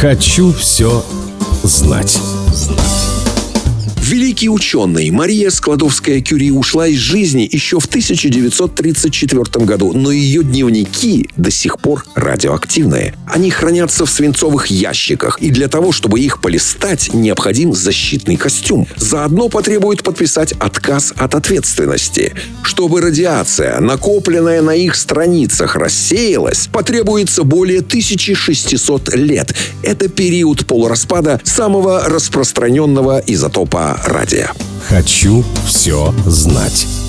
Хочу все знать. знать. Великий ученый Мария Складовская-Кюри ушла из жизни еще в 1934 году, но ее дневники до сих пор радиоактивные. Они хранятся в свинцовых ящиках, и для того, чтобы их полистать, необходим защитный костюм. Заодно потребует подписать отказ от ответственности. Чтобы радиация, накопленная на их страницах, рассеялась, потребуется более 1600 лет. Это период полураспада самого распространенного изотопа радия. Хочу все знать.